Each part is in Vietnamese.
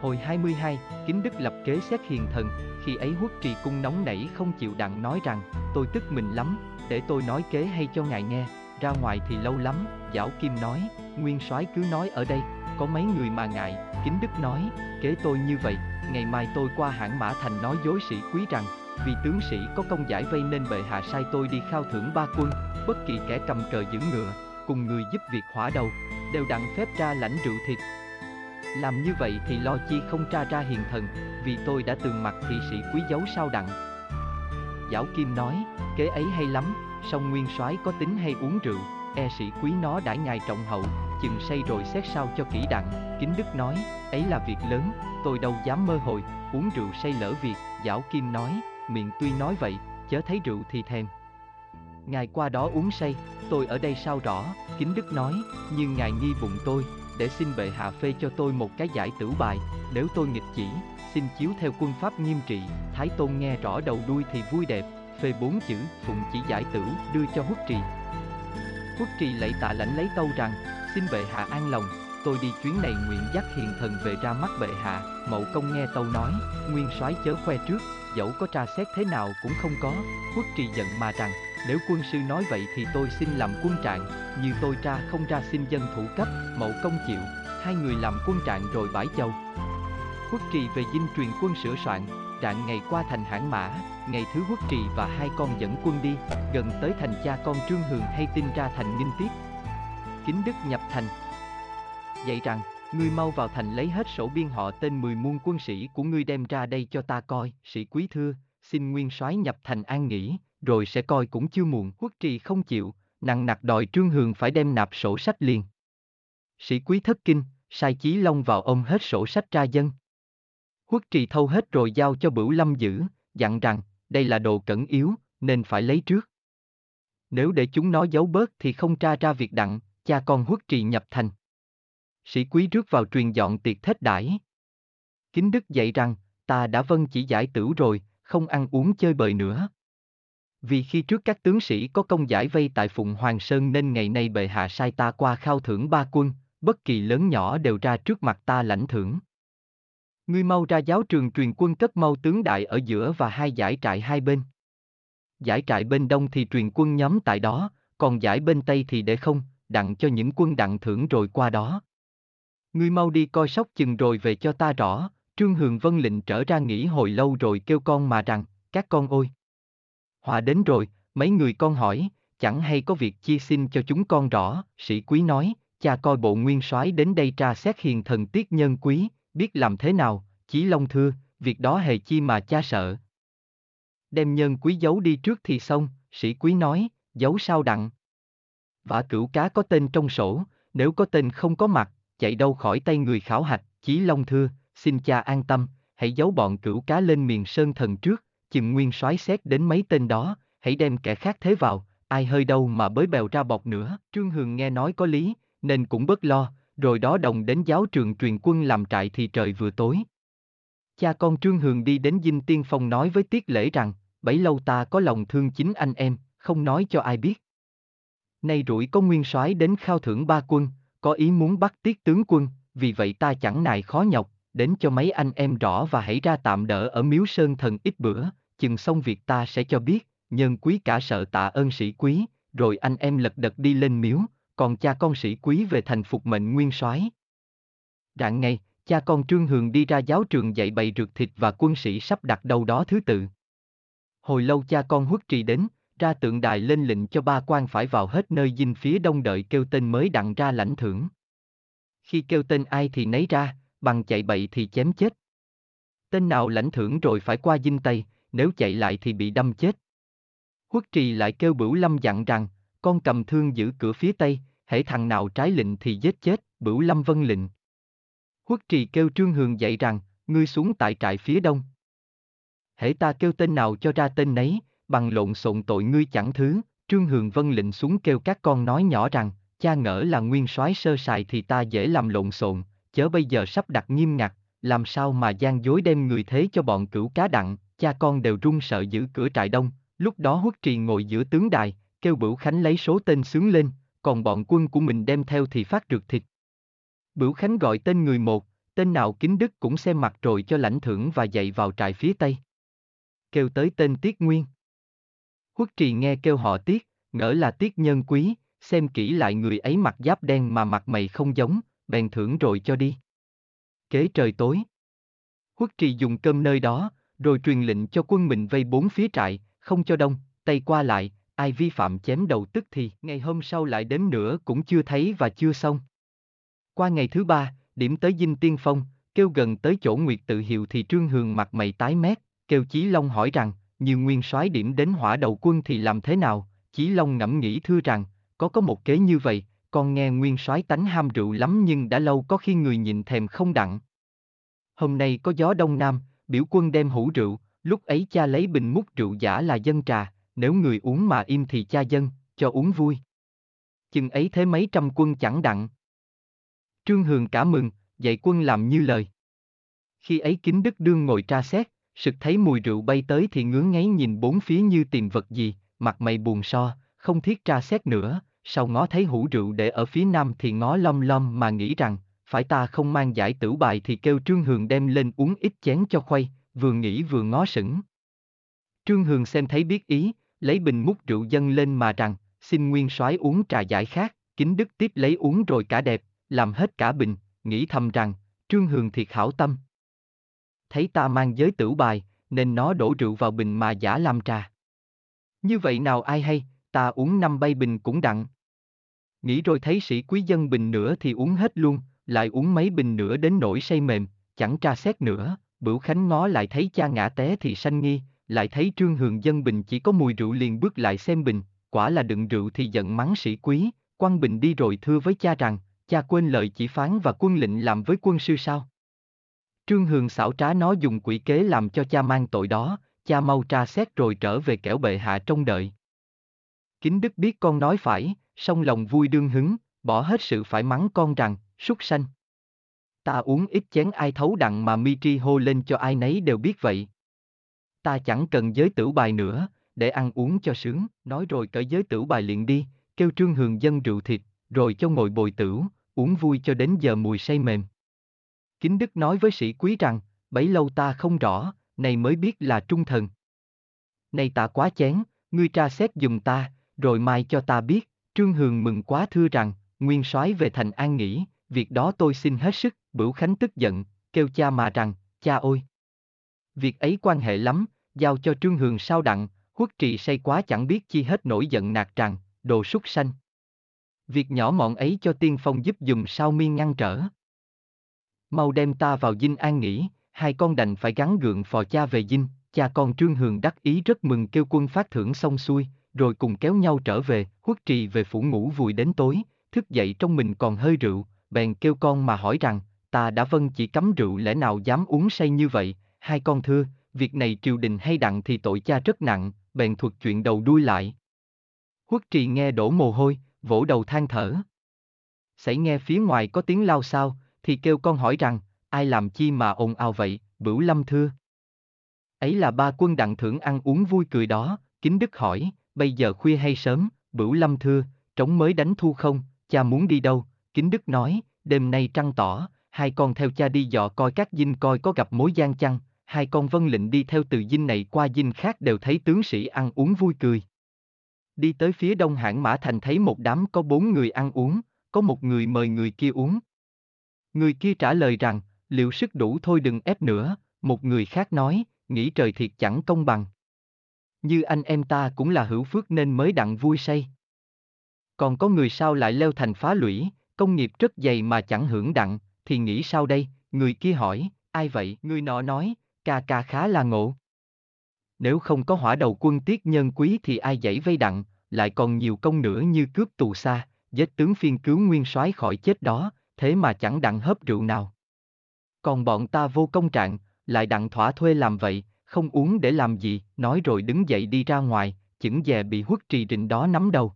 Hồi 22, Kính Đức lập kế xét hiền thần, khi ấy huất trì cung nóng nảy không chịu đặng nói rằng, tôi tức mình lắm, để tôi nói kế hay cho ngài nghe, ra ngoài thì lâu lắm, Giảo Kim nói, Nguyên soái cứ nói ở đây, có mấy người mà ngại, Kính Đức nói, kế tôi như vậy, ngày mai tôi qua hãng Mã Thành nói dối sĩ quý rằng, vì tướng sĩ có công giải vây nên bệ hạ sai tôi đi khao thưởng ba quân, bất kỳ kẻ cầm cờ giữ ngựa, cùng người giúp việc hỏa đầu, đều đặng phép ra lãnh rượu thịt. Làm như vậy thì lo chi không tra ra hiền thần, vì tôi đã từng mặc thị sĩ quý giấu sao đặng. Giảo Kim nói, kế ấy hay lắm, song nguyên soái có tính hay uống rượu, e sĩ quý nó đã ngài trọng hậu, chừng say rồi xét sao cho kỹ đặng, kính đức nói, ấy là việc lớn, tôi đâu dám mơ hồi, uống rượu say lỡ việc, Giảo Kim nói, miệng tuy nói vậy, chớ thấy rượu thì thèm. Ngài qua đó uống say, tôi ở đây sao rõ, kính đức nói, nhưng ngài nghi bụng tôi, để xin bệ hạ phê cho tôi một cái giải tử bài, nếu tôi nghịch chỉ, xin chiếu theo quân pháp nghiêm trị, Thái Tôn nghe rõ đầu đuôi thì vui đẹp, phê bốn chữ, phụng chỉ giải tử, đưa cho hút trì. Hút trì lạy tạ lãnh lấy tâu rằng, xin bệ hạ an lòng, tôi đi chuyến này nguyện dắt hiền thần về ra mắt bệ hạ, mậu công nghe tâu nói, nguyên soái chớ khoe trước, dẫu có tra xét thế nào cũng không có, hút trì giận mà rằng, nếu quân sư nói vậy thì tôi xin làm quân trạng, như tôi ra không ra xin dân thủ cấp, mậu công chịu, hai người làm quân trạng rồi bãi châu. quốc trì về dinh truyền quân sửa soạn, trạng ngày qua thành hãn mã, ngày thứ quốc trì và hai con dẫn quân đi, gần tới thành cha con Trương Hường hay tin ra thành ninh tiếp. Kính Đức nhập thành. Dạy rằng, ngươi mau vào thành lấy hết sổ biên họ tên 10 muôn quân sĩ của ngươi đem ra đây cho ta coi, sĩ quý thưa, xin nguyên soái nhập thành an nghỉ, rồi sẽ coi cũng chưa muộn. Quốc trì không chịu, nặng nặc đòi Trương Hường phải đem nạp sổ sách liền. Sĩ quý thất kinh, sai Chí Long vào ôm hết sổ sách ra dân. Quốc trì thâu hết rồi giao cho Bửu Lâm giữ, dặn rằng, đây là đồ cẩn yếu, nên phải lấy trước. Nếu để chúng nó giấu bớt thì không tra ra việc đặng, cha con huất trì nhập thành. Sĩ quý rước vào truyền dọn tiệc thết đãi. Kính Đức dạy rằng, ta đã vâng chỉ giải tử rồi, không ăn uống chơi bời nữa. Vì khi trước các tướng sĩ có công giải vây tại Phụng Hoàng Sơn nên ngày nay bệ hạ sai ta qua khao thưởng ba quân, bất kỳ lớn nhỏ đều ra trước mặt ta lãnh thưởng. Ngươi mau ra giáo trường truyền quân cất mau tướng đại ở giữa và hai giải trại hai bên. Giải trại bên đông thì truyền quân nhóm tại đó, còn giải bên tây thì để không, đặng cho những quân đặng thưởng rồi qua đó. Ngươi mau đi coi sóc chừng rồi về cho ta rõ, Trương Hường Vân lệnh trở ra nghỉ hồi lâu rồi kêu con mà rằng, các con ôi. Họa đến rồi, mấy người con hỏi, chẳng hay có việc chia xin cho chúng con rõ, sĩ quý nói, cha coi bộ nguyên soái đến đây tra xét hiền thần tiết nhân quý, biết làm thế nào, chí long thưa, việc đó hề chi mà cha sợ. Đem nhân quý giấu đi trước thì xong, sĩ quý nói, giấu sao đặng. Vả cửu cá có tên trong sổ, nếu có tên không có mặt, chạy đâu khỏi tay người khảo hạch, chí long thưa, xin cha an tâm, hãy giấu bọn cửu cá lên miền sơn thần trước, chừng nguyên soái xét đến mấy tên đó, hãy đem kẻ khác thế vào, ai hơi đâu mà bới bèo ra bọc nữa. Trương Hường nghe nói có lý, nên cũng bớt lo, rồi đó đồng đến giáo trường truyền quân làm trại thì trời vừa tối. Cha con Trương Hường đi đến dinh tiên phong nói với Tiết Lễ rằng, bấy lâu ta có lòng thương chính anh em, không nói cho ai biết. Nay rủi có nguyên soái đến khao thưởng ba quân, có ý muốn bắt Tiết tướng quân, vì vậy ta chẳng nài khó nhọc, đến cho mấy anh em rõ và hãy ra tạm đỡ ở miếu sơn thần ít bữa, chừng xong việc ta sẽ cho biết, nhân quý cả sợ tạ ơn sĩ quý, rồi anh em lật đật đi lên miếu, còn cha con sĩ quý về thành phục mệnh nguyên soái. Rạng ngày, cha con Trương Hường đi ra giáo trường dạy bày rượt thịt và quân sĩ sắp đặt đâu đó thứ tự. Hồi lâu cha con huất trì đến, ra tượng đài lên lệnh cho ba quan phải vào hết nơi dinh phía đông đợi kêu tên mới đặng ra lãnh thưởng. Khi kêu tên ai thì nấy ra, bằng chạy bậy thì chém chết. Tên nào lãnh thưởng rồi phải qua dinh Tây, nếu chạy lại thì bị đâm chết. Huất trì lại kêu Bửu Lâm dặn rằng, con cầm thương giữ cửa phía Tây, hễ thằng nào trái lệnh thì giết chết, Bửu Lâm vân lệnh. Huất trì kêu Trương Hường dạy rằng, ngươi xuống tại trại phía Đông. Hễ ta kêu tên nào cho ra tên nấy, bằng lộn xộn tội ngươi chẳng thứ, Trương Hường vân lệnh xuống kêu các con nói nhỏ rằng, cha ngỡ là nguyên soái sơ sài thì ta dễ làm lộn xộn, chớ bây giờ sắp đặt nghiêm ngặt, làm sao mà gian dối đem người thế cho bọn cửu cá đặng, cha con đều run sợ giữ cửa trại đông, lúc đó huất trì ngồi giữa tướng đài, kêu Bửu Khánh lấy số tên sướng lên, còn bọn quân của mình đem theo thì phát rượt thịt. Bửu Khánh gọi tên người một, tên nào kính đức cũng xem mặt rồi cho lãnh thưởng và dạy vào trại phía tây. Kêu tới tên Tiết Nguyên. Huất trì nghe kêu họ Tiết, ngỡ là Tiết nhân quý, xem kỹ lại người ấy mặc giáp đen mà mặt mày không giống, bèn thưởng rồi cho đi. Kế trời tối. Huất trì dùng cơm nơi đó, rồi truyền lệnh cho quân mình vây bốn phía trại, không cho đông, tây qua lại, ai vi phạm chém đầu tức thì ngày hôm sau lại đếm nữa cũng chưa thấy và chưa xong. Qua ngày thứ ba, điểm tới dinh tiên phong, kêu gần tới chỗ Nguyệt tự hiệu thì Trương Hường mặt mày tái mét, kêu Chí Long hỏi rằng, nhiều nguyên soái điểm đến hỏa đầu quân thì làm thế nào? Chí Long ngẫm nghĩ thưa rằng, có có một kế như vậy, con nghe nguyên soái tánh ham rượu lắm nhưng đã lâu có khi người nhìn thèm không đặng. Hôm nay có gió đông nam, biểu quân đem hũ rượu, lúc ấy cha lấy bình múc rượu giả là dân trà, nếu người uống mà im thì cha dân, cho uống vui. Chừng ấy thế mấy trăm quân chẳng đặng. Trương Hường cả mừng, dạy quân làm như lời. Khi ấy kính đức đương ngồi tra xét, sực thấy mùi rượu bay tới thì ngứa ngáy nhìn bốn phía như tìm vật gì, mặt mày buồn so, không thiết tra xét nữa, sau ngó thấy hũ rượu để ở phía nam thì ngó lom lom mà nghĩ rằng, phải ta không mang giải tử bài thì kêu Trương Hường đem lên uống ít chén cho khuây, vừa nghĩ vừa ngó sững. Trương Hường xem thấy biết ý, lấy bình múc rượu dâng lên mà rằng, xin nguyên soái uống trà giải khác, kính đức tiếp lấy uống rồi cả đẹp, làm hết cả bình, nghĩ thầm rằng, Trương Hường thiệt hảo tâm. Thấy ta mang giới tử bài, nên nó đổ rượu vào bình mà giả làm trà. Như vậy nào ai hay, ta uống năm bay bình cũng đặng. Nghĩ rồi thấy sĩ quý dân bình nữa thì uống hết luôn, lại uống mấy bình nữa đến nỗi say mềm, chẳng tra xét nữa, bửu khánh ngó lại thấy cha ngã té thì sanh nghi, lại thấy trương hường dân bình chỉ có mùi rượu liền bước lại xem bình, quả là đựng rượu thì giận mắng sĩ quý, quăng bình đi rồi thưa với cha rằng, cha quên lời chỉ phán và quân lệnh làm với quân sư sao? Trương Hường xảo trá nó dùng quỷ kế làm cho cha mang tội đó, cha mau tra xét rồi trở về kẻo bệ hạ trông đợi. Kính Đức biết con nói phải, song lòng vui đương hứng, bỏ hết sự phải mắng con rằng, súc sanh. Ta uống ít chén ai thấu đặng mà mi tri hô lên cho ai nấy đều biết vậy. Ta chẳng cần giới tử bài nữa, để ăn uống cho sướng, nói rồi cởi giới tử bài liền đi, kêu trương hường dân rượu thịt, rồi cho ngồi bồi tử uống vui cho đến giờ mùi say mềm. Kính Đức nói với sĩ quý rằng, bấy lâu ta không rõ, này mới biết là trung thần. Này ta quá chén, ngươi tra xét dùm ta, rồi mai cho ta biết, Trương Hường mừng quá thưa rằng, nguyên soái về thành an nghỉ, việc đó tôi xin hết sức, Bửu Khánh tức giận, kêu cha mà rằng, cha ôi. Việc ấy quan hệ lắm, giao cho Trương Hường sao đặng, huất trì say quá chẳng biết chi hết nổi giận nạt rằng, đồ súc sanh. Việc nhỏ mọn ấy cho tiên phong giúp dùm sao miên ngăn trở. Mau đem ta vào dinh an nghỉ, hai con đành phải gắn gượng phò cha về dinh, cha con Trương Hường đắc ý rất mừng kêu quân phát thưởng xong xuôi, rồi cùng kéo nhau trở về, huất trì về phủ ngủ vùi đến tối, thức dậy trong mình còn hơi rượu, bèn kêu con mà hỏi rằng, ta đã vâng chỉ cấm rượu lẽ nào dám uống say như vậy, hai con thưa, việc này triều đình hay đặng thì tội cha rất nặng, bèn thuật chuyện đầu đuôi lại. Huất trì nghe đổ mồ hôi, vỗ đầu than thở. Xảy nghe phía ngoài có tiếng lao sao, thì kêu con hỏi rằng, ai làm chi mà ồn ào vậy, bửu lâm thưa. Ấy là ba quân đặng thưởng ăn uống vui cười đó, kính đức hỏi, bây giờ khuya hay sớm, bửu lâm thưa, trống mới đánh thu không, cha muốn đi đâu, kính đức nói, đêm nay trăng tỏ, hai con theo cha đi dò coi các dinh coi có gặp mối gian chăng, hai con vân lệnh đi theo từ dinh này qua dinh khác đều thấy tướng sĩ ăn uống vui cười. Đi tới phía đông hãng Mã Thành thấy một đám có bốn người ăn uống, có một người mời người kia uống. Người kia trả lời rằng, liệu sức đủ thôi đừng ép nữa, một người khác nói, nghĩ trời thiệt chẳng công bằng. Như anh em ta cũng là hữu phước nên mới đặng vui say. Còn có người sao lại leo thành phá lũy, công nghiệp rất dày mà chẳng hưởng đặng, thì nghĩ sao đây, người kia hỏi, ai vậy, người nọ nói, ca ca khá là ngộ. Nếu không có hỏa đầu quân tiết nhân quý thì ai dãy vây đặng, lại còn nhiều công nữa như cướp tù xa, giết tướng phiên cứu nguyên soái khỏi chết đó, thế mà chẳng đặng hớp rượu nào. Còn bọn ta vô công trạng, lại đặng thỏa thuê làm vậy, không uống để làm gì, nói rồi đứng dậy đi ra ngoài, chững dè bị huất trì rình đó nắm đầu.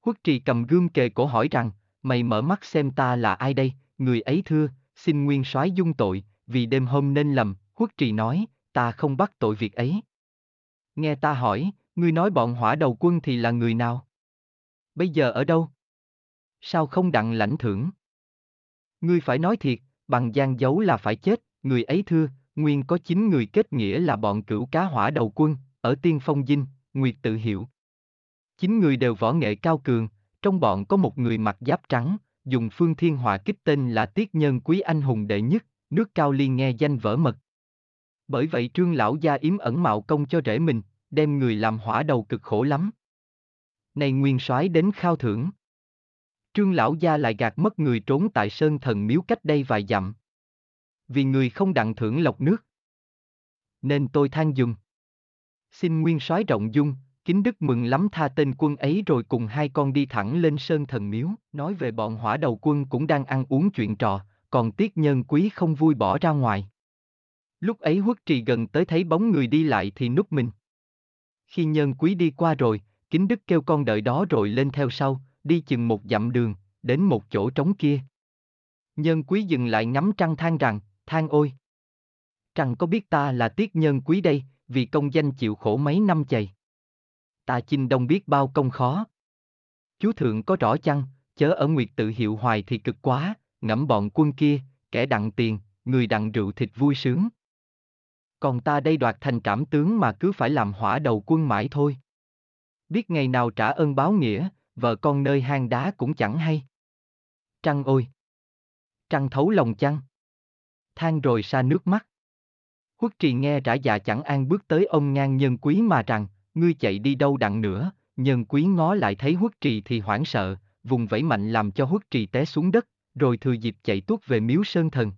Huất trì cầm gương kề cổ hỏi rằng, mày mở mắt xem ta là ai đây, người ấy thưa, xin nguyên soái dung tội, vì đêm hôm nên lầm, huất trì nói, ta không bắt tội việc ấy. Nghe ta hỏi, ngươi nói bọn hỏa đầu quân thì là người nào? Bây giờ ở đâu? Sao không đặng lãnh thưởng? Ngươi phải nói thiệt, bằng gian dấu là phải chết, người ấy thưa, nguyên có chín người kết nghĩa là bọn cửu cá hỏa đầu quân, ở tiên phong dinh, Nguyệt tự hiểu. Chín người đều võ nghệ cao cường, trong bọn có một người mặc giáp trắng, dùng phương thiên hỏa kích tên là Tiết Nhân Quý Anh Hùng đệ nhất, nước cao liên nghe danh vỡ mật. Bởi vậy trương lão gia yếm ẩn mạo công cho rể mình, đem người làm hỏa đầu cực khổ lắm. Này nguyên soái đến khao thưởng. Trương lão gia lại gạt mất người trốn tại sơn thần miếu cách đây vài dặm. Vì người không đặng thưởng lọc nước. Nên tôi than dùng. Xin nguyên soái rộng dung, kính đức mừng lắm tha tên quân ấy rồi cùng hai con đi thẳng lên sơn thần miếu, nói về bọn hỏa đầu quân cũng đang ăn uống chuyện trò, còn tiết nhân quý không vui bỏ ra ngoài. Lúc ấy huất trì gần tới thấy bóng người đi lại thì núp mình. Khi nhân quý đi qua rồi, kính đức kêu con đợi đó rồi lên theo sau, đi chừng một dặm đường, đến một chỗ trống kia. Nhân quý dừng lại ngắm trăng than rằng, than ôi! Trăng có biết ta là tiết nhân quý đây, vì công danh chịu khổ mấy năm chày. Ta chinh đông biết bao công khó. Chú thượng có rõ chăng, chớ ở nguyệt tự hiệu hoài thì cực quá, ngẫm bọn quân kia, kẻ đặng tiền, người đặng rượu thịt vui sướng. Còn ta đây đoạt thành trảm tướng mà cứ phải làm hỏa đầu quân mãi thôi. Biết ngày nào trả ơn báo nghĩa, vợ con nơi hang đá cũng chẳng hay. Trăng ôi! Trăng thấu lòng chăng? Than rồi xa nước mắt. Huất trì nghe rã dạ chẳng an bước tới ông ngang nhân quý mà rằng, ngươi chạy đi đâu đặng nữa, nhân quý ngó lại thấy huất trì thì hoảng sợ, vùng vẫy mạnh làm cho huất trì té xuống đất, rồi thừa dịp chạy tuốt về miếu sơn thần.